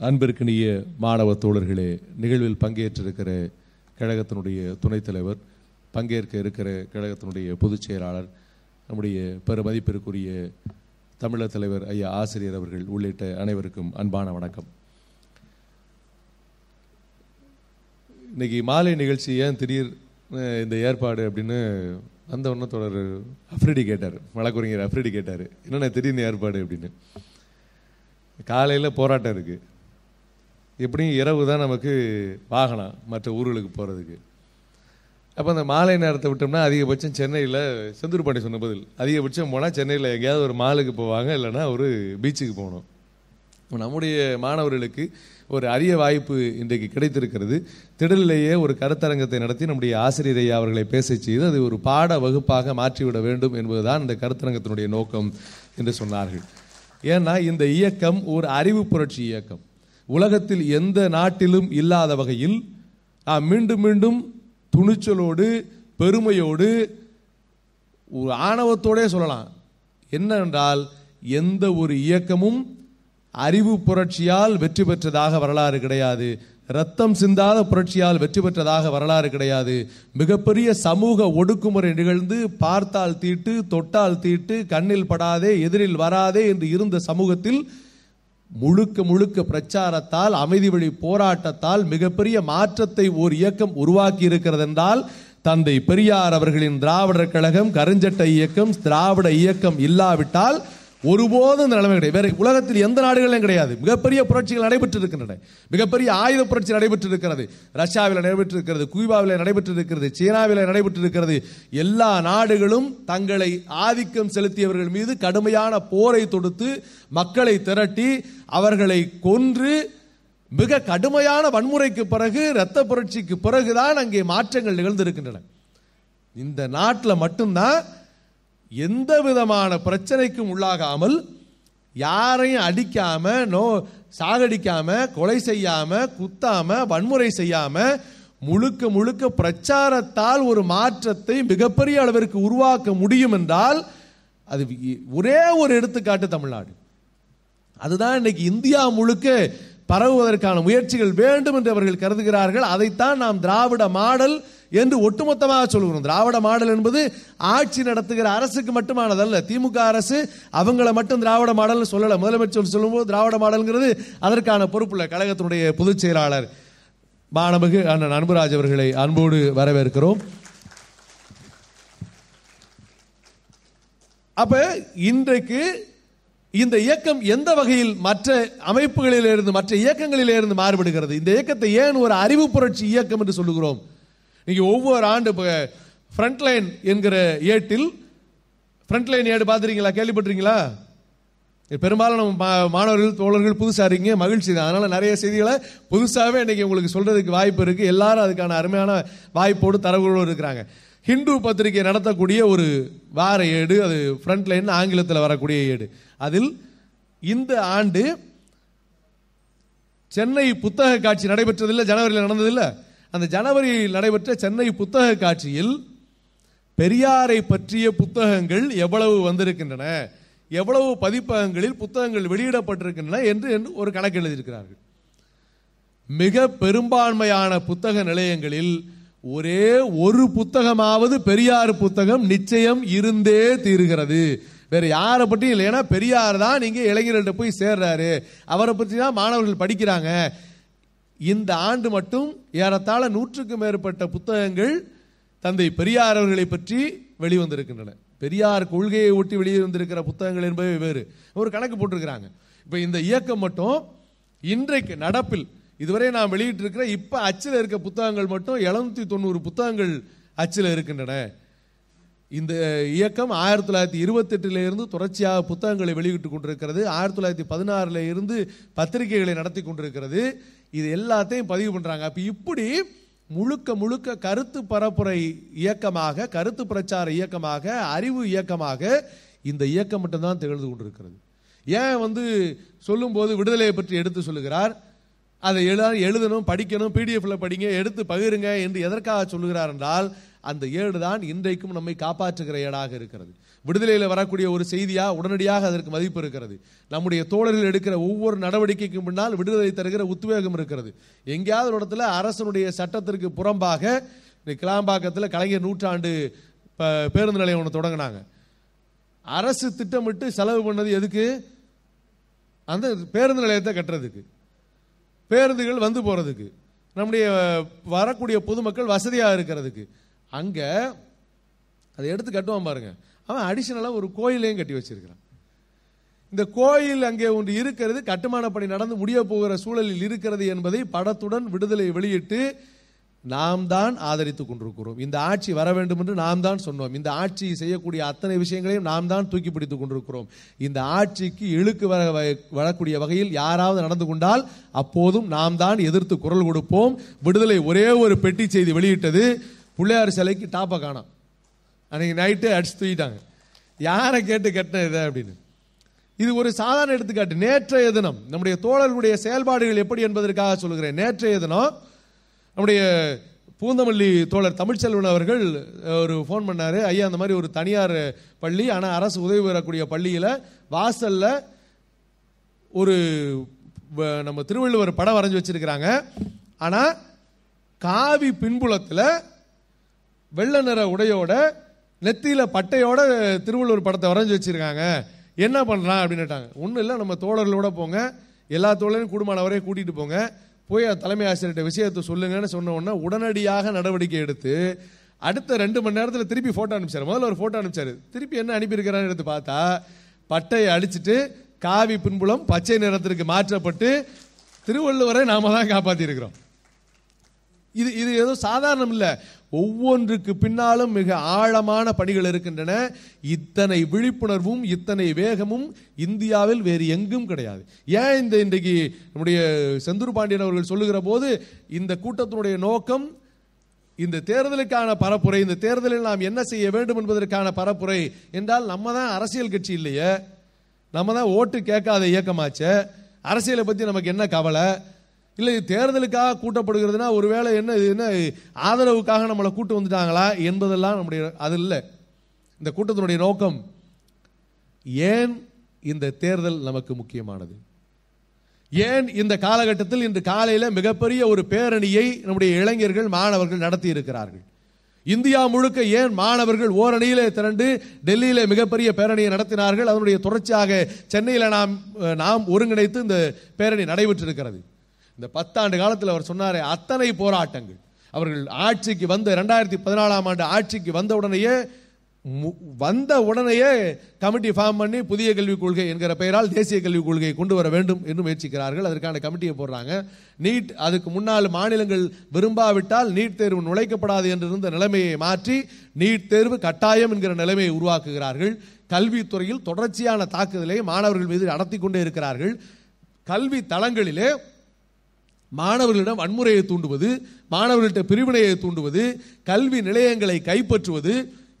அன்பிற்கினிய மாணவ தோழர்களே நிகழ்வில் பங்கேற்றிருக்கிற கழகத்தினுடைய துணைத் தலைவர் பங்கேற்க இருக்கிற கழகத்தினுடைய பொதுச் செயலாளர் நம்முடைய பெருமதிப்பிற்குரிய தமிழர் தலைவர் ஐயா ஆசிரியர் அவர்கள் உள்ளிட்ட அனைவருக்கும் அன்பான வணக்கம். இன்னைக்கு மாலை நிகழ்ச்சி ஏன் திடீர் இந்த ஏற்பாடு அப்படின்னு அந்த உடனே தொடர் அஃப்ரிடி கேட்டார். வழக்குரைஞர் அஃப்ரிடி கேட்டார். என்னென்ன திடீர்னு ஏற்பாடு அப்படின்னு. காலையில் போராட்டம் இருக்குது எப்படியும் இரவு தான் நமக்கு வாகனம் மற்ற ஊர்களுக்கு போகிறதுக்கு அப்போ அந்த மாலை நேரத்தை விட்டோம்னா அதிகபட்சம் சென்னையில் செந்தூர் பாண்டி சொன்ன பதில் அதிகபட்சம் போனால் சென்னையில் எங்கேயாவது ஒரு மாலுக்கு போவாங்க இல்லைன்னா ஒரு பீச்சுக்கு போகணும். நம்முடைய மாணவர்களுக்கு ஒரு அரிய வாய்ப்பு இன்றைக்கு கிடைத்திருக்கிறது. திடலிலேயே ஒரு கருத்தரங்கத்தை நடத்தி நம்முடைய ஆசிரியரை அவர்களை பேசச் செய்து அது ஒரு பாட வகுப்பாக மாற்றிவிட வேண்டும் என்பதுதான் இந்த கருத்தரங்கத்தினுடைய நோக்கம் என்று சொன்னார்கள். ஏன்னா இந்த இயக்கம் ஒரு அறிவு புரட்சி இயக்கம். உலகத்தில் எந்த நாட்டிலும் இல்லாத வகையில் நாம் மீண்டும் மீண்டும் துணிச்சலோடு பெருமையோடு ஒரு ஆணவத்தோடே சொல்லலாம். என்னென்றால் எந்த ஒரு இயக்கமும் அறிவு புரட்சியால் வெற்றி பெற்றதாக வரலாறு கிடையாது. ரத்தம் சிந்தாத புரட்சியால் வெற்றி பெற்றதாக வரலாறு கிடையாது. மிகப்பெரிய சமூக ஒடுக்குமுறை நிகழ்ந்து பார்த்தால் தீட்டு தொட்டால் தீட்டு கண்ணில் படாதே எதிரில் வராதே என்று இருந்த சமூகத்தில் முழுக்க முழுக்க பிரச்சாரத்தால் அமைதி வழி போராட்டத்தால் மிகப்பெரிய மாற்றத்தை ஓர் இயக்கம் உருவாக்கி இருக்கிறது என்றால் தந்தை பெரியார் அவர்களின் திராவிடர் கழகம் கருஞ்சட்ட இயக்கம் திராவிட இயக்கம் இல்லாவிட்டால் ஒருபோதும் இந்த நிலைமை கிடையாது. வேற உலகத்தில் எந்த நாடுகளிலும் கிடையாது. மிகப்பெரிய புரட்சிகள் நடைபெற்று இருக்கின்றன மிகப்பெரிய ஆயுத புரட்சி நடைபெற்று இருக்கிறது ரஷ்யாவில் நடைபெற்று இருக்கிறது குய்பாவில் நடைபெற்று இருக்கிறது சீனாவில் நடைபெற்று இருக்கிறது எல்லா நாடுகளும் தங்களை ஆதிக்கம் செலுத்தியவர்கள் மீது கடுமையான போரை தொடுத்து மக்களை திரட்டி அவர்களை கொன்று மிக கடுமையான வன்முறைக்கு பிறகு இரத்த புரட்சிக்கு பிறகுதான் அங்கே மாற்றங்கள் நிகழ்ந்திருக்கின்றன. இந்த நாட்டில் மட்டும்தான் எந்த விதமான பிரச்சனைக்கும் உள்ளாகாமல் யாரையும் அடிக்காம நோ சாகடிக்காம கொலை செய்யாம குத்தாம வன்முறை செய்யாம முழுக்க முழுக்க பிரச்சாரத்தால் ஒரு மாற்றத்தை மிகப்பெரிய அளவிற்கு உருவாக்க முடியும் என்றால் அது ஒரே ஒரு எடுத்துக்காட்டு தமிழ்நாடு. அதுதான் இன்னைக்கு இந்தியா முழுக்க பரவுவதற்கான முயற்சிகள் வேண்டும் என்று அவர்கள் கருதுகிறார்கள். அதைத்தான் நாம் திராவிட மாடல் என்று ஒட்டுமொத்தமாக சொல்கிறோம் திராவிட மாடல் என்பது ஆட்சி நடத்துகிற அரசுக்கு மட்டுமானதல்ல. திமுக அரசு அவங்கள மட்டும் திராவிட மாடல் சொல்லல. முதலமைச்சர் சொல்லும்போது திராவிட மாடல்ங்கிறது அதற்கான பொறுப்புள்ள கழகத்தினுடைய பொதுச் செயலாளர் மாணமிகு அண்ணன் அன்புராஜ் அவர்களை அன்போடு வரவேற்கிறோம். அப்ப இன்றைக்கு இந்த இயக்கம் எந்த வகையில் மற்ற அமைப்புகளிலிருந்து மற்ற இயக்கங்களிலிருந்து மாறுபடுகிறது? இந்த இயக்கத்தை ஏன் ஒரு அறிவு புரட்சி இயக்கம் என்று சொல்லுகிறோம்? நீங்க ஒவ்வொரு ஆண்டு ஃப்ரண்ட்லைன் என்கிற ஏட்டில் ஃப்ரண்ட்லைன் ஏடு பார்த்துருக்கீங்களா? கேள்விப்பட்டிருக்கீங்களா? பெரும்பாலும் நம்ம மா- மாணவர்கள் தோழர்கள் புதுசா இருக்கீங்க. மகிழ்ச்சி தான். அதனால் நிறைய செய்திகளை புதுசாகவே இன்னைக்கு உங்களுக்கு சொல்கிறதுக்கு வாய்ப்பு இருக்குது எல்லாரும் அதுக்கான அருமையான வாய்ப்போடு தரவுகளோடு இருக்கிறாங்க. ஹிந்து பத்திரிகை நடத்தக்கூடிய ஒரு வார ஏடு அது ஃப்ரண்ட் லைன் ஆங்கிலத்தில் வரக்கூடிய ஏடு. அதில் இந்த ஆண்டு சென்னை புத்தக காட்சி நடைபெற்றதில்லை ஜனவரியில் நடந்ததில்லை. அந்த ஜனவரியில் நடைபெற்ற சென்னை புத்தக காட்சியில் பெரியாரை பற்றிய புத்தகங்கள் எவ்வளவு வந்திருக்கின்றன எவ்வளவு பதிப்பகங்களில் புத்தகங்கள் வெளியிடப்பட்டிருக்கின்றன என்று என்று ஒரு கணக்கு எழுதியிருக்கிறார்கள். மிக பெரும்பான்மையான புத்தக நிலையங்களில் ஒரே ஒரு புத்தகமாவது பெரியார் புத்தகம் நிச்சயம் இருந்தே தீருகிறது. வேற யாரை பற்றியும் இல்லை ஏன்னா பெரியார் தான் நீங்க இளைஞர்கள்ட்ட போய் சேர்றாரு. அவரை பற்றி தான் மாணவர்கள் படிக்கிறாங்க. இந்த ஆண்டு மட்டும் ஏறத்தாழ நூற்றுக்கும் மேற்பட்ட புத்தகங்கள் தந்தை பெரியார் அவர்களை பற்றி வெளிவந்திருக்கின்றன. பெரியார் கொள்கையை ஒட்டி வெளிவந்திருக்கிற புத்தகங்கள் என்பவை வேறு. ஒரு கணக்கு போட்டிருக்கிறாங்க. இப்போ இந்த இயக்கம் மட்டும் இன்றைக்கு நடப்பில் இதுவரை நான் வெளியிட்டிருக்கிற இப்போ அச்சில் இருக்க புத்தகங்கள் மட்டும் எழுநூத்தி தொண்ணூறு புத்தகங்கள் அச்சில் இருக்கின்றன. இந்த இயக்கம் ஆயிரத்தி தொள்ளாயிரத்தி இருபத்தெட்டில் இருந்து தொடர்ச்சியாக புத்தகங்களை வெளியிட்டு கொண்டிருக்கிறது. ஆயிரத்தி தொள்ளாயிரத்தி பதினாறுல இருந்து பத்திரிகைகளை நடத்தி கொண்டிருக்கிறது. இது எல்லாத்தையும் பதிவு பண்ணுறாங்க அப்போ இப்படி முழுக்க முழுக்க கருத்து பரப்புரை இயக்கமாக கருத்து பிரச்சார இயக்கமாக அறிவு இயக்கமாக இந்த இயக்கம் மட்டும்தான் திகழ்ந்து கொண்டிருக்கிறது. ஏன் வந்து சொல்லும்போது விடுதலையை பற்றி எடுத்து சொல்லுகிறார்? அதை எழுத எழுதணும் படிக்கணும் பிடிஎஃப்ல படிங்க எடுத்து பகிருங்க என்று எதற்காக சொல்லுகிறார் என்றால் அந்த ஏடு தான் இன்றைக்கும் நம்மை காப்பாற்றுகிற ஏடாக இருக்கிறது. விடுதலையில் வரக்கூடிய ஒரு செய்தியாக உடனடியாக அதற்கு மதிப்பு இருக்கிறது. நம்முடைய தோழர்கள் எடுக்கிற ஒவ்வொரு நடவடிக்கைக்கும் முன்னால் விடுதலை தருகிற உத்வேகம் இருக்கிறது. எங்கேயாவது ஒரு இடத்துல அரசனுடைய சட்டத்திற்கு புறம்பாக இந்த கிளாம்பாக்கத்தில் கலைஞர் நூற்றாண்டு பேருந்து நிலையம் ஒன்று தொடங்கினாங்க. அரசு திட்டமிட்டு செலவு பண்ணது எதுக்கு? அந்த பேருந்து நிலையத்தை கட்டுறதுக்கு. பேருந்துகள் வந்து போகிறதுக்கு நம்முடைய வரக்கூடிய பொதுமக்கள் வசதியாக இருக்கிறதுக்கு. அங்கே அதை எடுத்து கட்டுவான் பாருங்க. அவன் அடிஷனலாக ஒரு கோயிலையும் கட்டி வச்சிருக்கிறான். இந்த கோயில் அங்கே ஒன்று இருக்கிறது கட்டுமான பணி நடந்து முடிய போகிற சூழலில் இருக்கிறது என்பதை படத்துடன் விடுதலை வெளியிட்டு நாம் தான் ஆதரித்துக் கொண்டிருக்கிறோம். இந்த ஆட்சி வர வேண்டும் என்று நாம் தான் சொன்னோம். இந்த ஆட்சி செய்யக்கூடிய அத்தனை விஷயங்களையும் நாம் தான் தூக்கி பிடித்துக் கொண்டிருக்கிறோம். இந்த ஆட்சிக்கு இழுக்கு வர வரக்கூடிய வகையில் யாராவது நடந்து கொண்டால் அப்போதும் நாம் தான் எதிர்த்து குரல் கொடுப்போம். விடுதலை ஒரே ஒரு பெட்டி செய்தி வெளியிட்டது பிள்ளையார் சிலைக்கு டாப்பை காணோம். அன்றைக்கி நைட்டு அடிச்சு தூக்கிட்டாங்க. யாரை கேட்டு கட்டின இதை அப்படின்னு? இது ஒரு சாதாரண எடுத்துக்காட்டு. நேற்றைய தினம் நம்முடைய தோழர்களுடைய செயல்பாடுகள் எப்படி என்பதற்காக சொல்லுகிறேன். நேற்றைய தினம் நம்முடைய பூந்தமல்லி தோழர் தமிழ்ச்செல்வன் அவர்கள் ஒரு ஃபோன் பண்ணார். ஐயா அந்த மாதிரி ஒரு தனியார் பள்ளி ஆனால் அரசு உதவி பெறக்கூடிய பள்ளியில் வாசலில் ஒரு நம்ம திருவள்ளுவர் படம் வரைஞ்சு வச்சிருக்கிறாங்க. ஆனால் காவி பின்புலத்தில் வெள்ளை நிற உடையோட நெத்தியில பட்டையோட திருவள்ளுவர் படத்தை வரைஞ்சு வச்சிருக்காங்க. என்ன பண்ணலாம் அப்படின்னுட்டாங்க. ஒன்றும் இல்லை நம்ம தோழர்களோட போங்க. எல்லா தோழரையும் கூடுமானவரே கூட்டிட்டு போங்க. போய் தலைமை ஆசிரியர்கிட்ட விஷயத்தை சொல்லுங்கன்னு சொன்ன உடனே உடனடியாக நடவடிக்கை எடுத்து அடுத்த ரெண்டு மணி நேரத்தில் திருப்பி ஃபோட்டோ அனுப்பிச்சாரு. முதல்ல ஒரு ஃபோட்டோ அனுப்பிச்சாரு. திருப்பி என்ன அனுப்பியிருக்கிறான்னு எடுத்து பார்த்தா பட்டையை அடிச்சுட்டு காவி பின்புலம் பச்சை நிறத்திற்கு மாற்றப்பட்டு திருவள்ளுவரை நாம தான் காப்பாத்தி இருக்கிறோம் இது இது ஏதோ சாதாரணம் இல்லை. ஒவ்வொன்றுக்கு பின்னாலும் மிக ஆழமான பணிகள் இருக்கின்றன. இத்தனை விழிப்புணர்வும் இத்தனை வேகமும் இந்தியாவில் வேறு எங்கும் கிடையாது. ஏன் இந்த இன்றைக்கு நம்முடைய செந்தூர் பாண்டியன் அவர்கள் சொல்லுகிற போது இந்த கூட்டத்தினுடைய நோக்கம் இந்த தேர்தலுக்கான பரப்புரை இந்த தேர்தலில் நாம் என்ன செய்ய வேண்டும் என்பதற்கான பரப்புரை என்றால் நம்ம தான் அரசியல் கட்சி இல்லையே. நம்ம தான் ஓட்டு கேட்காத இயக்கமாச்சே. அரசியலை பற்றி நமக்கு என்ன கவலை? இல்லை தேர்தலுக்காக கூட்டப்படுகிறதுனா ஒருவேளை என்ன இது என்ன ஆதரவுக்காக நம்மளை கூட்டு வந்துட்டாங்களா என்பதெல்லாம் நம்முடைய அது இல்லை. இந்த கூட்டத்தினுடைய நோக்கம் ஏன் இந்த தேர்தல் நமக்கு முக்கியமானது? ஏன் இந்த காலகட்டத்தில் இன்று காலையில் மிகப்பெரிய ஒரு பேரணியை நம்முடைய இளைஞர்கள் மாணவர்கள் நடத்தி இருக்கிறார்கள்? இந்தியா முழுக்க ஏன் மாணவர்கள் ஓரணியிலே திரண்டு டெல்லியில மிகப்பெரிய பேரணியை நடத்தினார்கள்? அதனுடைய தொடர்ச்சியாக சென்னையில் நாம் நாம் ஒருங்கிணைத்து இந்த பேரணி நடைபெற்றிருக்கிறது. இந்த பத்தாண்டு காலத்தில் அவர் சொன்னாரே அத்தனை போராட்டங்கள். அவர்கள் ஆட்சிக்கு வந்த ரெண்டாயிரத்தி பதினாலாம் ஆண்டு ஆட்சிக்கு வந்த உடனேயே மு- வந்த உடனேயே கமிட்டி ஃபார்ம் பண்ணி புதிய கல்விக் கொள்கை என்கிற பெயரால் தேசிய கல்விக் கொள்கையை கொண்டு வர வேண்டும் என்று முயற்சிக்கிறார்கள். அதற்கான கமிட்டியை போடுறாங்க. நீட் அதுக்கு முன்னால் மாநிலங்கள் விரும்பாவிட்டால் நீட் தேர்வு நுழைக்கப்படாது என்று இருந்த நிலைமையை மாற்றி நீட் தேர்வு கட்டாயம் என்கிற நிலைமையை உருவாக்குகிறார்கள். கல்வித்துறையில் தொடர்ச்சியான தாக்குதலை மாணவர்கள் மீது நடத்தி கொண்டே இருக்கிறார்கள். கல்வி தளங்களிலே மாணவர்களிடம் வன்முறையை தூண்டுவது மாணவர்கள்ட்ட பிரிவினையை தூண்டுவது கல்வி நிலையங்களை கைப்பற்றுவது.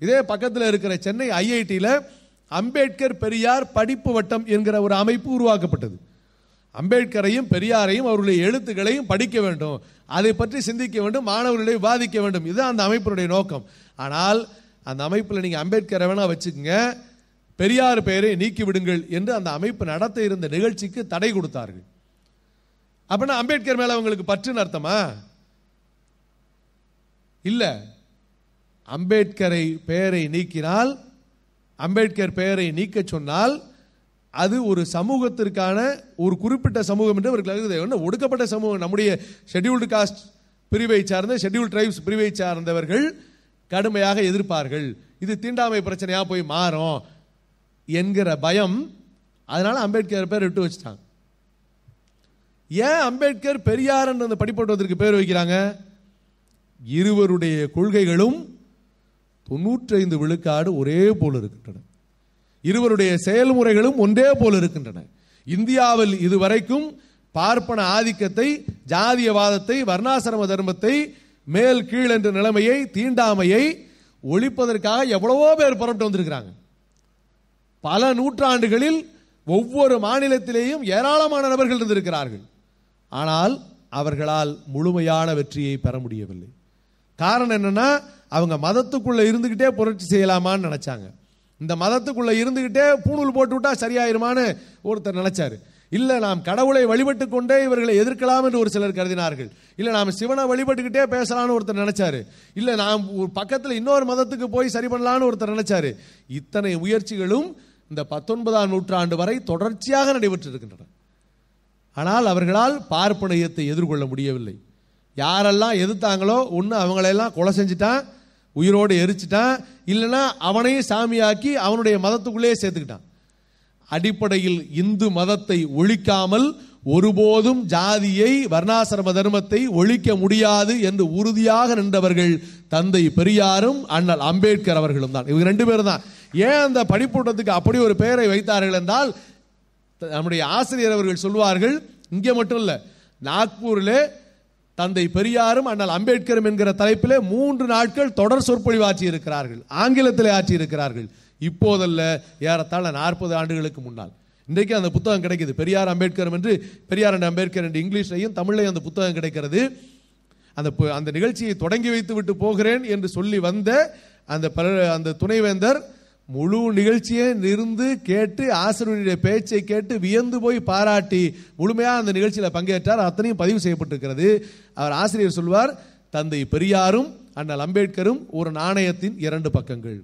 இதே பக்கத்தில் இருக்கிற சென்னை ஐஐடியில் அம்பேத்கர் பெரியார் படிப்பு வட்டம் என்கிற ஒரு அமைப்பு உருவாக்கப்பட்டது. அம்பேத்கரையும் பெரியாரையும் அவருடைய எழுத்துக்களையும் படிக்க வேண்டும். அதை பற்றி சிந்திக்க வேண்டும் மாணவர்களை விவாதிக்க வேண்டும். இதுதான் அந்த அமைப்பினுடைய நோக்கம். ஆனால் அந்த அமைப்பில் நீங்கள் அம்பேத்கரை வேணால் வச்சுக்கோங்க. பெரியார் பெயரை நீக்கிவிடுங்கள் என்று அந்த அமைப்பு நடத்த இருந்த நிகழ்ச்சிக்கு தடை கொடுத்தார்கள். அப்படின்னா அம்பேத்கர் மேலே அவங்களுக்கு பற்றுன்னு அர்த்தமா? இல்லை. அம்பேத்கரை பெயரை நீக்கினால் அம்பேத்கர் பெயரை நீக்க சொன்னால் அது ஒரு சமூகத்திற்கான ஒரு குறிப்பிட்ட சமூகம் என்று அவர்கள் ஒடுக்கப்பட்ட சமூகம். நம்முடைய ஷெட்யூல்டு காஸ்ட் பிரிவை சார்ந்த ஷெட்யூல் ட்ரைப்ஸ் பிரிவை சார்ந்தவர்கள் கடுமையாக எதிர்ப்பார்கள். இது தீண்டாமை பிரச்சனையாக போய் மாறும் என்கிற பயம் அதனால அம்பேத்கர் பேர் விட்டு வச்சுட்டாங்க. ஏன் அம்பேத்கர் பெரியார் என்ற அந்த படிப்பட்டதற்கு பேர் வைக்கிறாங்க? இருவருடைய கொள்கைகளும் தொண்ணூற்றைந்து விழுக்காடு ஒரே போல் இருக்கின்றன. இருவருடைய செயல்முறைகளும் ஒன்றே போல் இருக்கின்றன. இந்தியாவில் இதுவரைக்கும் பார்ப்பன ஆதிக்கத்தை ஜாதியவாதத்தை வர்ணாசிரம தர்மத்தை மேல் கீழ் என்ற நிலைமையை தீண்டாமையை ஒழிப்பதற்காக எவ்வளவோ பேர் புறப்பட்டு வந்திருக்கிறாங்க. பல நூற்றாண்டுகளில் ஒவ்வொரு மாநிலத்திலேயும் ஏராளமான நபர்கள் இருந்திருக்கிறார்கள். ஆனால் அவர்களால் முழுமையான வெற்றியை பெற முடியவில்லை. காரணம் என்னன்னா அவங்க மதத்துக்குள்ளே இருந்துக்கிட்டே புரட்சி செய்யலாமான்னு நினைச்சாங்க. இந்த மதத்துக்குள்ளே இருந்துக்கிட்டே பூணூல் போட்டு விட்டா சரியாயிருமான்னு ஒருத்தர் நினைச்சாரு. இல்லை நாம் கடவுளை வழிபட்டு கொண்டே இவர்களை எதிர்க்கலாம் என்று ஒரு சிலர் கருதினார்கள். இல்லை நாம் சிவனை வழிபட்டுக்கிட்டே பேசலாம்னு ஒருத்தர் நினைச்சாரு. இல்லை நாம் ஒரு இன்னொரு மதத்துக்கு போய் சரி பண்ணலாம்னு ஒருத்தர் நினைச்சாரு. இத்தனை முயற்சிகளும் இந்த பத்தொன்பதாம் நூற்றாண்டு வரை தொடர்ச்சியாக நடைபெற்று இருக்கின்றன ஆனால் அவர்களால் பார்ப்பனையத்தை எதிர்கொள்ள முடியவில்லை. யாரெல்லாம் எதிர்த்தாங்களோ ஒன்று அவங்களையெல்லாம் கொலை செஞ்சுட்டான் உயிரோடு எரிச்சிட்டான் இல்லைன்னா அவனையும் சாமியாக்கி அவனுடைய மதத்துக்குள்ளேயே சேர்த்துக்கிட்டான். அடிப்படையில் இந்து மதத்தை ஒழிக்காமல் ஒருபோதும் ஜாதியை வர்ணாசிரம தர்மத்தை ஒழிக்க முடியாது என்று உறுதியாக நின்றவர்கள் தந்தை பெரியாரும் அண்ணல் அம்பேத்கர் அவர்களும் தான். இவங்க ரெண்டு பேரும் தான். ஏன் அந்த படிப்பூட்டத்துக்கு அப்படி ஒரு பெயரை வைத்தார்கள் என்றால் நம்முடைய ஆசிரியர் அவர்கள் சொல்வார்கள் இங்கே மட்டும் இல்ல நாக்பூரில் தந்தை பெரியாரும் அண்ணல் அம்பேத்கரும் என்கிற தலைப்பிலே மூன்று நாட்கள் தொடர் சொற்பொழிவு ஆற்றி இருக்கிறார்கள் ஆங்கிலத்தில் ஆற்றி இருக்கிறார்கள் இப்போதல்ல ஏறத்தாழ நாற்பது ஆண்டுகளுக்கு முன்னால். இன்றைக்கு அந்த புத்தகம் கிடைக்குது. பெரியார் அம்பேத்கர் என்று பெரியார் அண்ட் அம்பேத்கர் என்று இங்கிலீஷ்லையும் தமிழ்லையும் அந்த புத்தகம் கிடைக்கிறது. அந்த அந்த நிகழ்ச்சியை தொடங்கி வைத்து விட்டு போகிறேன் என்று சொல்லி வந்த அந்த அந்த துணைவேந்தர் முழு நிகழ்ச்சியை இருந்து கேட்டு ஆசிரியருடைய பேச்சை கேட்டு வியந்து போய் பாராட்டி முழுமையாக அந்த நிகழ்ச்சியில் பங்கேற்றார். அத்தனையும் பதிவு செய்யப்பட்டிருக்கிறது. அவர் ஆசிரியர் சொல்வார் தந்தை பெரியாரும் அண்ணல் அம்பேத்கரும் ஒரு நாணயத்தின் இரண்டு பக்கங்கள்.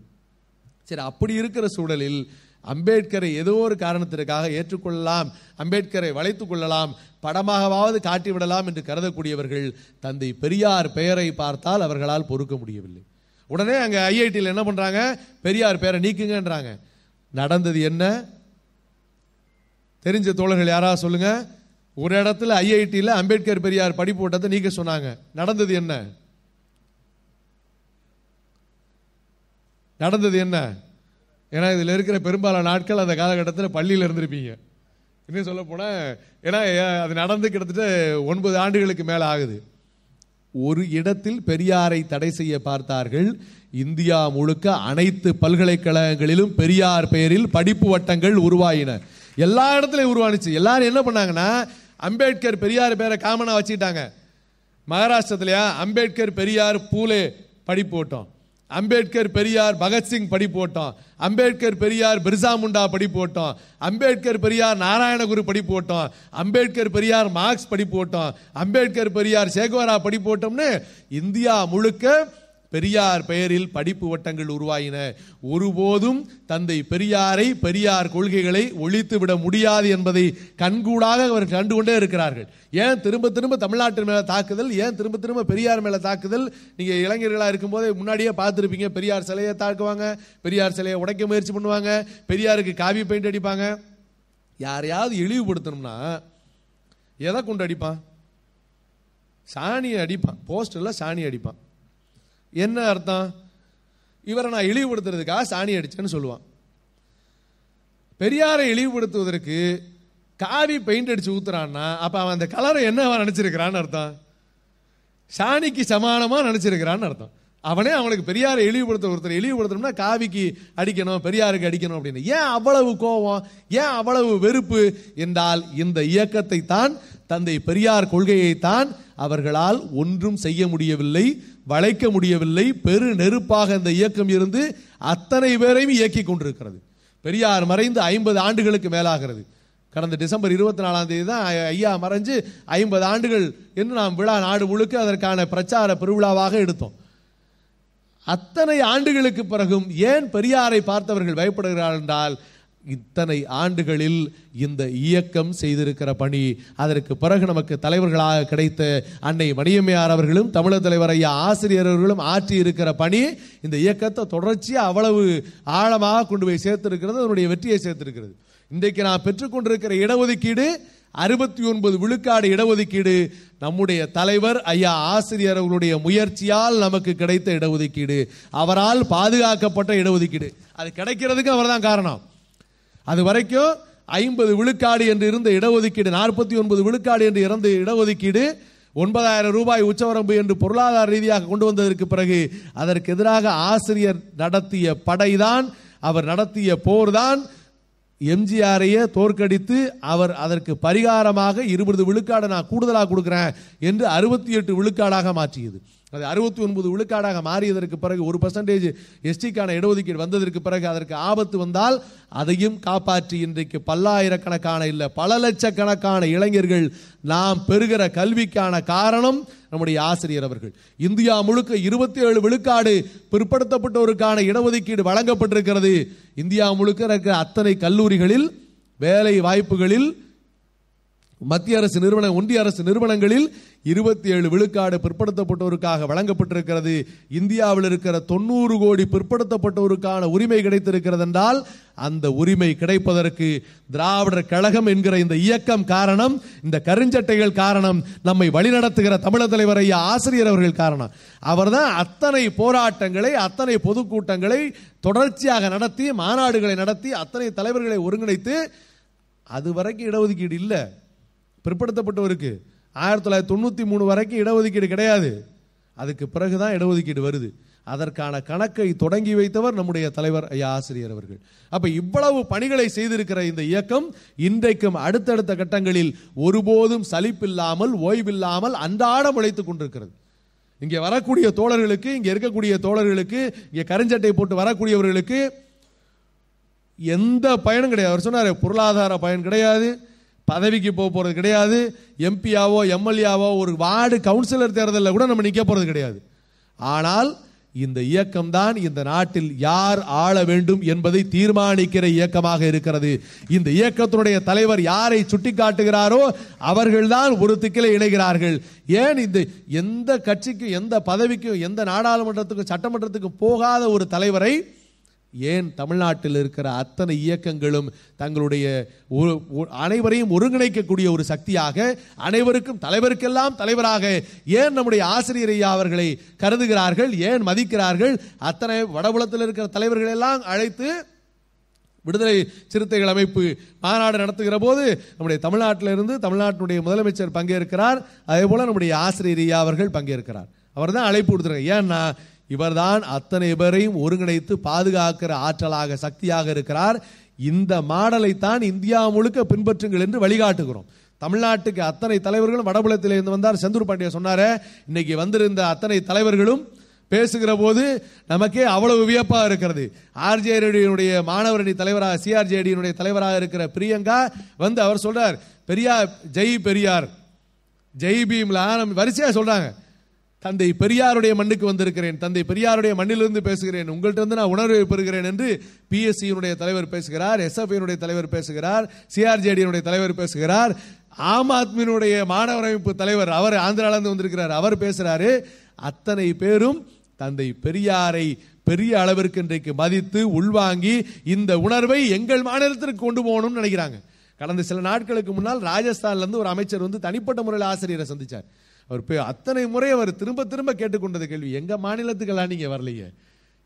சரி அப்படி இருக்கிற சூழலில் அம்பேத்கரை ஏதோ ஒரு காரணத்திற்காக ஏற்றுக்கொள்ளலாம் அம்பேத்கரை வளைத்துக் கொள்ளலாம் படமாகவாவது காட்டிவிடலாம் என்று கருதக்கூடியவர்கள் தந்தை பெரியார் பெயரை பார்த்தால் அவர்களால் பொறுக்க முடியவில்லை. உடனே அங்கே ஐஐடியில் என்ன பண்றாங்க? பெரியார் பேரை நீக்குங்கன்றாங்க. நடந்தது என்ன? தெரிஞ்ச தோழர்கள் யாராவது சொல்லுங்க? ஒரு இடத்துல ஐஐடியில் அம்பேத்கர் பெரியார் படிப்பு ஓட்டத்தை நீக்க சொன்னாங்க. நடந்தது என்ன? நடந்தது என்ன? ஏன்னா இதில் இருக்கிற பெரும்பாலான நாட்கள் அந்த காலகட்டத்தில் பள்ளியில் இருந்திருப்பீங்க. இன்னும் சொல்ல போனால் ஏன்னா அது நடந்து கிட்டத்தட்ட ஒன்பது ஆண்டுகளுக்கு மேலே ஆகுது. ஒரு இடத்தில் பெரியாரை தடை செய்ய பார்த்தார்கள். இந்தியா முழுக்க அனைத்து பல்கலைக்கழகங்களிலும் பெரியார் பெயரில் படிப்பு வட்டங்கள் உருவாயின. எல்லா இடத்துலையும் உருவானுச்சு. எல்லாரும் என்ன பண்ணாங்கன்னா அம்பேத்கர் பெரியார் பேரை காமனா வச்சுக்கிட்டாங்க. மகாராஷ்டிரத்துலயா அம்பேத்கர் பெரியார் பூலே படிப்பு போட்டோம் அம்பேத்கர் பெரியார் பகத்சிங் படி போட்டோம் அம்பேத்கர் பெரியார் பிர்சா முண்டா படி போட்டோம் அம்பேத்கர் பெரியார் நாராயணகுரு படி போட்டோம் அம்பேத்கர் பெரியார் மார்க்ஸ் படி போட்டோம் அம்பேத்கர் பெரியார் சேகுவரா படி போட்டோம்னு இந்தியா முழுக்க பெரியார் பெயரில் படிப்பு வட்டங்கள் உருவாயின. ஒருபோதும் தந்தை பெரியாரை பெரியார் கொள்கைகளை ஒழித்து விட முடியாது என்பதை கண்கூடாக அவர் கண்டு கொண்டே இருக்கிறார்கள். ஏன் திரும்ப திரும்ப தமிழ்நாட்டு மேல தாக்குதல் ஏன் திரும்ப திரும்ப பெரியார் மேல தாக்குதல்? நீங்க இளைஞர்களா இருக்கும்போதே முன்னாடியே பார்த்துருப்பீங்க பெரியார் சிலையை தாக்குவாங்க பெரியார் சிலையை உடைக்க முயற்சி பண்ணுவாங்க பெரியாருக்கு காவி பெயிண்ட் அடிப்பாங்க. யாரையாவது இழிவுபடுத்தணும்னா எதை கொண்டு அடிப்பான்? சாணியை அடிப்பான். போஸ்டர்ல சாணி அடிப்பான். என்ன அர்த்தம்? இவரை நான் இழிவுபடுத்துறதுக்காக சாணி அடிச்சேன்னு சொல்லுவான். பெரியாரை இழிவுபடுத்துவதற்கு காவி பெயிண்ட் அடிச்சு ஊத்துறான்னா அப்ப அவன் அந்த கலரை என்ன அவன் நினைச்சிருக்கிறான்னு அர்த்தம்? சாணிக்கு சமானமா நினைச்சிருக்கிறான்னு அர்த்தம். அவனே அவனுக்கு பெரியாரை இழிவுபடுத்த ஒருத்தர் இழிவுபடுத்தணும்னா காவிக்கு அடிக்கணும் பெரியாருக்கு அடிக்கணும் அப்படின்னு. ஏன் அவ்வளவு கோபம்? ஏன் அவ்வளவு வெறுப்பு? என்றால் இந்த இயக்கத்தை தான் தந்தை பெரியார் கொள்கையை தான் அவர்களால் ஒன்றும் செய்ய முடியவில்லை வளைக்க முடியவில்லை பெரு நெருப்பாக இந்த இயக்கம் இருந்து அத்தனை பேரையும் இயக்கி கொண்டிருக்கிறது. பெரியார் மறைந்து ஐம்பது ஆண்டுகளுக்கு மேலாகிறது. கடந்த டிசம்பர் இருபத்தி நாலாம் தேதி தான் ஐயா மறைஞ்சு ஐம்பது ஆண்டுகள் என்று நாம் விழா நாடு முழுக்க அதற்கான பிரச்சார பெருவிழாவாக எடுத்தோம். அத்தனை ஆண்டுகளுக்கு பிறகும் ஏன் பெரியாரை பார்த்தவர்கள் பயப்படுகிறார்கள் என்றால் இத்தனை ஆண்டுகளில் இந்த இயக்கம் செய்திருக்கிற பணி அதற்கு பிறகு நமக்கு தலைவர்களாக கிடைத்த அன்னை மணியம்மையார் அவர்களும் தமிழர் தலைவர் ஐயா ஆசிரியர் அவர்களும் ஆற்றி இருக்கிற பணி இந்த இயக்கத்தை தொடர்ச்சியாக அவ்வளவு ஆழமாக கொண்டு போய் சேர்த்திருக்கிறது அதனுடைய வெற்றியை சேர்த்திருக்கிறது. இன்றைக்கு நான் பெற்றுக்கொண்டிருக்கிற இடஒதுக்கீடு அறுபத்தி ஒன்பது விழுக்காடு இடஒதுக்கீடு நம்முடைய தலைவர் ஐயா ஆசிரியர் அவர்களுடைய முயற்சியால் நமக்கு கிடைத்த இடஒதுக்கீடு. அவரால் பாதுகாக்கப்பட்ட இடஒதுக்கீடு. அது கிடைக்கிறதுக்கு அவர் தான் காரணம். அது வரைக்கும் ஐம்பது விழுக்காடு என்று இருந்த இடஒதுக்கீடு நாற்பத்தி ஒன்பது விழுக்காடு என்று இறந்த இடஒதுக்கீடு ஒன்பதாயிரம் ரூபாய் உச்சவரம்பு என்று பொருளாதார ரீதியாக கொண்டு வந்ததற்கு பிறகு அதற்கு எதிராக ஆசிரியர் நடத்திய படைதான் அவர் நடத்திய போர்தான் எம்ஜிஆரையே தோற்கடித்து அவர் அதற்கு பரிகாரமாக இருபது விழுக்காடு நான் கூடுதலாக கொடுக்கிறேன் என்று அறுபத்தி எட்டு விழுக்காடாக மாற்றியது. அது அறுபத்தி ஒன்பது விழுக்காடாக மாறியதற்கு பிறகு ஒரு பர்சன்டேஜ் எஸ்டிக்கான இடஒதுக்கீடு வந்ததற்கு பிறகு அதற்கு ஆபத்து வந்தால் அதையும் காப்பாற்றி இன்றைக்கு பல்லாயிரக்கணக்கான இல்லை பல லட்சக்கணக்கான இளைஞர்கள் நாம் பெறுகிற கல்விக்கான காரணம் நம்முடைய ஆசிரியர் அவர்கள். இந்தியா முழுக்க இருபத்தி ஏழு விழுக்காடு பிற்படுத்தப்பட்டோருக்கான இடஒதுக்கீடு வழங்கப்பட்டிருக்கிறது. இந்தியா முழுக்க இருக்கிற அத்தனை கல்லூரிகளில் வேலை வாய்ப்புகளில் மத்திய அரசு நிறுவன ஒன்றிய அரசு நிறுவனங்களில் இருபத்தி ஏழு விழுக்காடு பிற்படுத்தப்பட்டோருக்காக வழங்கப்பட்டிருக்கிறது. இந்தியாவில் இருக்கிற தொண்ணூறு கோடி பிற்படுத்தப்பட்டோருக்கான உரிமை கிடைத்திருக்கிறது என்றால் அந்த உரிமை கிடைப்பதற்கு திராவிடர் கழகம் என்கிற இந்த இயக்கம் காரணம் இந்த கருஞ்சட்டைகள் காரணம் நம்மை வழிநடத்துகிற தமிழர் தலைவர் ஐயா ஆசிரியர் அவர்கள் காரணம். அவர்தான் அத்தனை போராட்டங்களை அத்தனை பொதுக்கூட்டங்களை தொடர்ச்சியாக நடத்தி மாநாடுகளை நடத்தி அத்தனை தலைவர்களை ஒருங்கிணைத்து அது வரைக்கும் இடஒதுக்கீடு இல்லை. பிற்படுத்தப்பட்டவருக்கு ஆயிரத்தி தொள்ளாயிரத்தி தொண்ணூற்றி மூணு வரைக்கும் இடஒதுக்கீடு கிடையாது. அதுக்கு பிறகு தான் இடஒதுக்கீடு வருது. அதற்கான கணக்கை தொடங்கி வைத்தவர் நம்முடைய தலைவர் ஐயா ஆசிரியர் அவர்கள். அப்ப இவ்வளவு பணிகளை செய்திருக்கிற இந்த இயக்கம் இன்றைக்கும் அடுத்தடுத்த கட்டங்களில் ஒருபோதும் சலிப்பில்லாமல் ஓய்வில்லாமல் அன்றாடம் உழைத்துக் கொண்டிருக்கிறது. இங்கே வரக்கூடிய தோழர்களுக்கு இங்கே இருக்கக்கூடிய தோழர்களுக்கு இங்கே கருஞ்சட்டை போட்டு வரக்கூடியவர்களுக்கு எந்த பயனும் கிடையாது. அவர் சொன்னார் பொருளாதார பயன் கிடையாது. பதவிக்கு போக போகிறது கிடையாது. எம்பியாவோ எம்எல்ஏவோ ஒரு வார்டு கவுன்சிலர் தேர்தலில் கூட நம்ம நிற்க போகிறது கிடையாது. ஆனால் இந்த இயக்கம் தான் இந்த நாட்டில் யார் ஆள வேண்டும் என்பதை தீர்மானிக்கிற இயக்கமாக இருக்கிறது. இந்த இயக்கத்தினுடைய தலைவர் யாரை சுட்டிக்காட்டுகிறாரோ அவர்கள்தான் ஒரு திக்கில இணைகிறார்கள். ஏன் இந்த எந்த கட்சிக்கும் எந்த பதவிக்கும் எந்த நாடாளுமன்றத்துக்கும் சட்டமன்றத்துக்கும் போகாத ஒரு தலைவரை ஏன் தமிழ்நாட்டில் இருக்கிற அத்தனை இயக்கங்களும் தங்களுடைய ஒரு- அனைவரையும் ஒருங்கிணைக்கக்கூடிய ஒரு சக்தியாக அனைவருக்கும் தலைவருக்கெல்லாம் தலைவராக ஏன் நம்முடைய ஆசிரியர் ஐயா அவர்களை கருதுகிறார்கள் ஏன் மதிக்கிறார்கள்? அத்தனை வடபுலத்தில் இருக்கிற தலைவர்கள் எல்லாம் அழைத்து விடுதலை சிறுத்தைகள் அமைப்பு மாநாடு நடத்துகிற போது நம்முடைய தமிழ்நாட்டிலிருந்து தமிழ்நாட்டினுடைய முதலமைச்சர் பங்கேற்கிறார். அதே போல நம்முடைய ஆசிரியர் ஐயா அவர்கள் பங்கேற்கிறார். அவர் தான் அழைப்பு கொடுத்துருக்காங்க ஏன்னா இவர்தான் அத்தனை பேரையும் ஒருங்கிணைத்து பாதுகாக்கிற ஆற்றலாக சக்தியாக இருக்கிறார். இந்த மாடலை தான் இந்தியா முழுக்க பின்பற்றுங்கள் என்று வழிகாட்டுகிறோம். தமிழ்நாட்டுக்கு அத்தனை தலைவர்களும் வடபுலத்தில் இருந்து வந்தார். செந்தூர் பாண்டிய சொன்னார இன்னைக்கு வந்திருந்த அத்தனை தலைவர்களும் பேசுகிற போது நமக்கே அவ்வளவு வியப்பாக இருக்கிறது. ஆர்ஜேடியினுடைய மாணவரணி தலைவராக சிஆர்ஜேடியினுடைய தலைவராக இருக்கிற பிரியங்கா வந்து அவர் சொல்றார் பெரியார் ஜெய் பெரியார். ஜெய் பீம்ல ஆரம் வரிசையா சொல்றாங்க. தந்தை பெரியாருடைய மண்ணுக்கு வந்திருக்கிறேன். தந்தை பெரியாருடைய மண்ணிலிருந்து பேசுகிறேன். உங்கள்கிட்ட இருந்து நான் உணர்வை பெறுகிறேன் என்று பிஎஸ்சியினுடைய தலைவர் பேசுகிறார் எஸ்எஃப்ஐனுடைய தலைவர் பேசுகிறார் சிஆர்ஜேடியினுடைய தலைவர் பேசுகிறார். ஆம் ஆத்மியினுடைய மாணவர் அமைப்பு தலைவர் அவர் ஆந்திராவிலிருந்து வந்திருக்கிறார். அவர் பேசுகிறாரு அத்தனை பேரும் தந்தை பெரியாரை பெரிய அளவிற்கு இன்றைக்கு மதித்து உள்வாங்கி இந்த உணர்வை எங்கள் மாநிலத்திற்கு கொண்டு போகணும்னு நினைக்கிறாங்க. கடந்த சில நாட்களுக்கு முன்னால் ராஜஸ்தான்ல இருந்து ஒரு அமைச்சர் வந்து தனிப்பட்ட முறையில் ஆசிரியரை சந்திச்சார். அவர் போய் அத்தனை முறை அவர் திரும்ப திரும்ப கேட்டுக்கொண்டது கேள்வி. எங்க மாநிலத்துக்கெல்லாம் நீங்க வரலையே?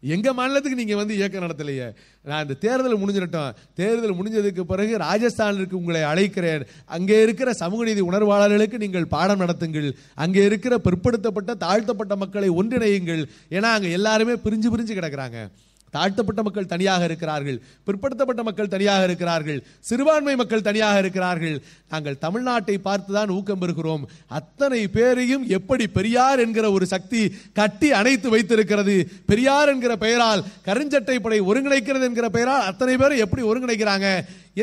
எங்க மாநிலத்துக்கு நீங்க வந்து இயக்கம் நடத்தலையே? நான் இந்த தேர்தல் முடிஞ்சிடட்டும். தேர்தல் முடிஞ்சதுக்கு பிறகு ராஜஸ்தானிற்கு உங்களை அழைக்கிறேன். அங்கே இருக்கிற சமூக நீதி உணர்வாளர்களுக்கு நீங்கள் பாடம் நடத்துங்கள். அங்கே இருக்கிற பிற்படுத்தப்பட்ட தாழ்த்தப்பட்ட மக்களை ஒன்றிணையுங்கள். ஏன்னா அங்கே எல்லாருமே பிரிஞ்சு பிரிஞ்சு கிடக்குறாங்க. தாழ்த்தப்பட்ட மக்கள் தனியாக இருக்கிறார்கள் பிற்படுத்தப்பட்ட மக்கள் தனியாக இருக்கிறார்கள் சிறுபான்மை மக்கள் தனியாக இருக்கிறார்கள். நாங்கள் தமிழ்நாட்டை பார்த்துதான் ஊக்கம் பெறுகிறோம். அத்தனை பேரையும் எப்படி பெரியார் என்கிற ஒரு சக்தி கட்டி அணைத்து வைத்திருக்கிறது? பெரியார் என்கிற பெயரால் கருஞ்சட்டை படை ஒருங்கிணைக்கிறது என்கிற பெயரால் அத்தனை பேரும் எப்படி ஒருங்கிணைக்கிறாங்க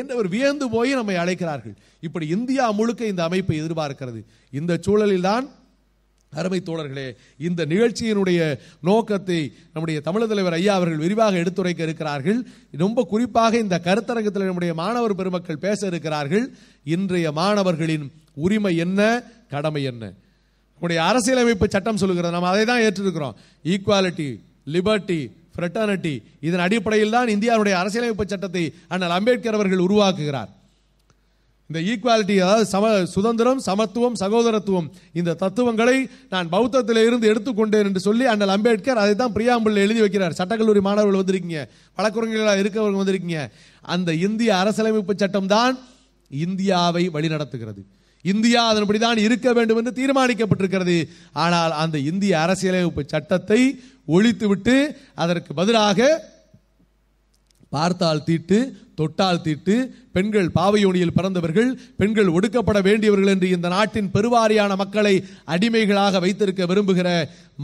என்று வியந்து போய் நம்மை அழைக்கிறார்கள். இப்படி இந்தியா முழுக்க இந்த அமைப்பை எதிர்பார்க்கிறது. இந்த சூழலில்தான் அருமை தோழர்களே இந்த நிகழ்ச்சியினுடைய நோக்கத்தை நம்முடைய தமிழ் தலைவர் ஐயா அவர்கள் விரிவாக எடுத்துரைக்க இருக்கிறார்கள். ரொம்ப குறிப்பாக இந்த கருத்தரங்கத்தில் நம்முடைய மாணவர் பெருமக்கள் பேச இருக்கிறார்கள். இன்றைய மாணவர்களின் உரிமை என்ன கடமை என்ன? நம்முடைய அரசியலமைப்பு சட்டம் சொல்லுகிறது. நம்ம அதை தான் ஏற்றிருக்கிறோம். ஈக்குவாலிட்டி லிபர்ட்டி ஃப்ரெட்டர்னிட்டி இதன் அடிப்படையில் தான் இந்தியாவுடைய அரசியலமைப்பு சட்டத்தை அண்ணல் அம்பேத்கர் அவர்கள் உருவாக்குகிறார். இந்த ஈக்குவாலிட்டி அதாவது சம சுதந்திரம் சமத்துவம் சகோதரத்துவம் இந்த தத்துவங்களை நான் பௌத்தத்தில் இருந்து எடுத்துக்கொண்டேன் என்று சொல்லி அண்ணல் அம்பேத்கர் அதை தான் பிரியாம்பிள் எழுதி வைக்கிறார். சட்டக்கல்லூரி மாணவர்கள் வந்திருக்கீங்க. வழக்குரைஞர்களாக இருக்கவங்க வந்திருக்கீங்க. அந்த இந்திய அரசியலமைப்பு சட்டம் தான் இந்தியாவை வழிநடத்துகிறது. இந்தியா அதன்படி தான் இருக்க வேண்டும் என்று தீர்மானிக்கப்பட்டிருக்கிறது. ஆனால் அந்த இந்திய அரசியலமைப்பு சட்டத்தை ஒழித்துவிட்டு அதற்கு பதிலாக பார்த்தால் தீட்டு தொட்டால் தீட்டு பெண்கள் பாவையோனியில் பிறந்தவர்கள் பெண்கள் ஒடுக்கப்பட வேண்டியவர்கள் என்று இந்த நாட்டின் பெருவாரியான மக்களை அடிமைகளாக வைத்திருக்க விரும்புகிற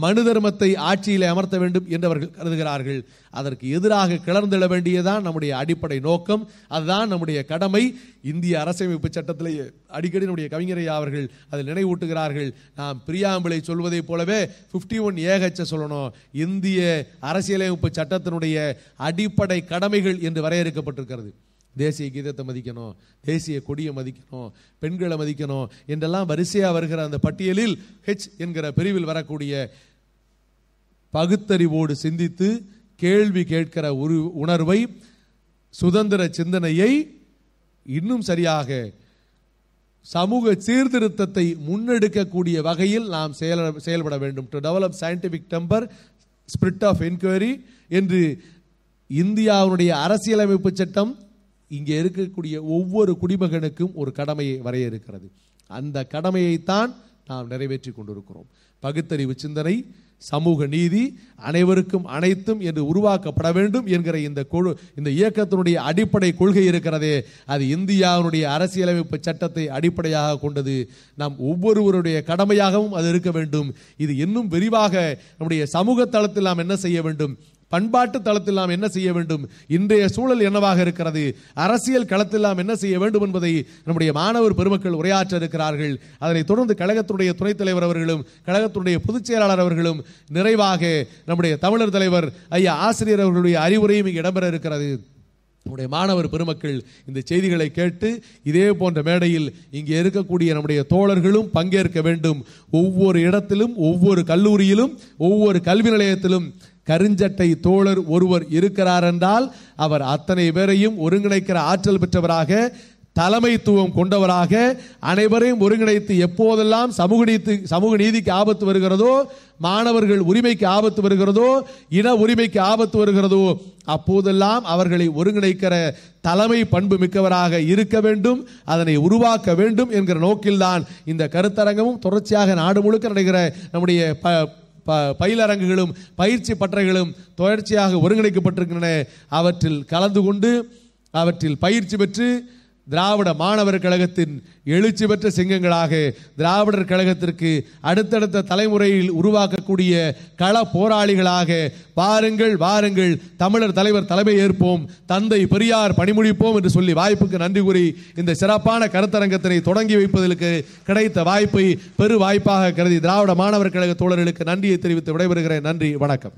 மனு தர்மத்தை ஆட்சியில் அமர்த்த வேண்டும் என்றவர்கள் கருதுகிறார்கள். அதற்கு எதிராக கிளர்ந்தெழ வேண்டியதுதான் நம்முடைய அடிப்படை நோக்கம். அதுதான் நம்முடைய கடமை. இந்திய அரசியமைப்பு சட்டத்திலேயே அடிக்கடி நம்முடைய கவிஞரையா அவர்கள் அதில் நினைவூட்டுகிறார்கள். நாம் பிரியாம்பிளை சொல்வதைப் போலவே 51 ஒன் ஏகச்ச சொல்லணும். இந்திய அரசியலமைப்பு சட்டத்தினுடைய அடிப்படை கடமைகள் என்று வரையறுக்கப்பட்டிருக்கிறது. தேசிய கீதத்தை மதிக்கணும் தேசிய கொடியை மதிக்கணும் பெண்களை மதிக்கணும் என்றெல்லாம் வரிசையாக வருகிற அந்த பட்டியலில் ஹெச் என்கிற பிரிவில் வரக்கூடிய பகுத்தறிவோடு சிந்தித்து கேள்வி கேட்கிற ஒரு உணர்வை சுதந்திர சிந்தனையை இன்னும் சரியாக சமூக சீர்திருத்தத்தை முன்னெடுக்கக்கூடிய வகையில் நாம் செயல செயல்பட வேண்டும். To develop scientific temper spirit of enquiry என்று இந்தியாவுடைய அரசியலமைப்பு சட்டம் இங்கே இருக்கக்கூடிய ஒவ்வொரு குடிமகனுக்கும் ஒரு கடமையை வரையறுக்கிறது. அந்த கடமையைத்தான் நாம் நிறைவேற்றி கொண்டிருக்கிறோம். பகுத்தறிவு சிந்தனை சமூக நீதி அனைவருக்கும் அனைத்தும் என்று உருவாக்கப்பட வேண்டும் என்கிற இந்த குழு இந்த இயக்கத்தினுடைய அடிப்படை கொள்கை இருக்கிறதே. அது இந்தியாவினுடைய அரசியலமைப்பு சட்டத்தை அடிப்படையாக கொண்டது. நாம் ஒவ்வொருவருடைய கடமையாகவும் அது இருக்க வேண்டும். இது இன்னும் விரிவாக நம்முடைய சமூக தளத்தில் நாம் என்ன செய்ய வேண்டும்? பண்பாட்டு தளத்தில் நாம் என்ன செய்ய வேண்டும்? இன்றைய சூழல் என்னவாக இருக்கிறது? அரசியல் களத்தில் நாம் என்ன செய்ய வேண்டும் என்பதை நம்முடைய மாணவர் பெருமக்கள் உரையாற்ற இருக்கிறார்கள். அதனைத் தொடர்ந்து கழகத்துடைய துணைத் தலைவர் அவர்களும் கழகத்துடைய பொதுச் செயலாளர் அவர்களும் நிறைவாக நம்முடைய தமிழர் தலைவர் ஐயா ஆசிரியர் அவர்களுடைய அறிவுரையும் இங்கு இடம்பெற இருக்கிறது. நம்முடைய மாணவர் பெருமக்கள் இந்த செய்திகளை கேட்டு இதே போன்ற மேடையில் இங்கே இருக்கக்கூடிய நம்முடைய தோழர்களும் பங்கேற்க வேண்டும். ஒவ்வொரு இடத்திலும் ஒவ்வொரு கல்லூரியிலும் ஒவ்வொரு கல்வி நிலையத்திலும் கருஞ்சட்டை தோழர் ஒருவர் இருக்கிறார் என்றால் அவர் அத்தனை பேரையும் ஒருங்கிணைக்கிற ஆற்றல் பெற்றவராக தலைமைத்துவம் கொண்டவராக அனைவரையும் ஒருங்கிணைத்து எப்போதெல்லாம் சமூக நீதி சமூக நீதிக்கு ஆபத்து வருகிறதோ மாணவர்கள் உரிமைக்கு ஆபத்து வருகிறதோ இன உரிமைக்கு ஆபத்து வருகிறதோ அப்போதெல்லாம் அவர்களை ஒருங்கிணைக்கிற தலைமை பண்பு மிக்கவராக இருக்க வேண்டும் அதனை உருவாக்க வேண்டும் என்கிற நோக்கில்தான் இந்த கருத்தரங்கமும் தொடர்ச்சியாக நாடு முழுக்க நடைகிற நம்முடைய ப ப- பயிலரங்குகளும் பயிற்சி பட்டறைகளும் தொடர்ச்சியாக ஒருங்கிணைக்கப்பட்டிருக்கின்றன. அவற்றில் கலந்து கொண்டு அவற்றில் பயிற்சி பெற்று திராவிட மாணவர் கழகத்தின் எழுச்சி பெற்ற சிங்கங்களாக திராவிடர் கழகத்திற்கு அடுத்தடுத்த தலைமுறையில் உருவாக்கக்கூடிய கள போராளிகளாக வாருங்கள் வாருங்கள் தமிழர் தலைவர் தலைமை ஏற்போம் தந்தை பெரியார் பணிமுடிப்போம் என்று சொல்லி வாய்ப்புக்கு நன்றி கூறி இந்த சிறப்பான கருத்தரங்கத்தினை தொடங்கி வைப்பதற்கு கிடைத்த வாய்ப்பை பெரு வாய்ப்பாக கருதி திராவிட மாணவர் கழக தோழர்களுக்கு நன்றியை தெரிவித்து விடைபெறுகிறேன். நன்றி வணக்கம்.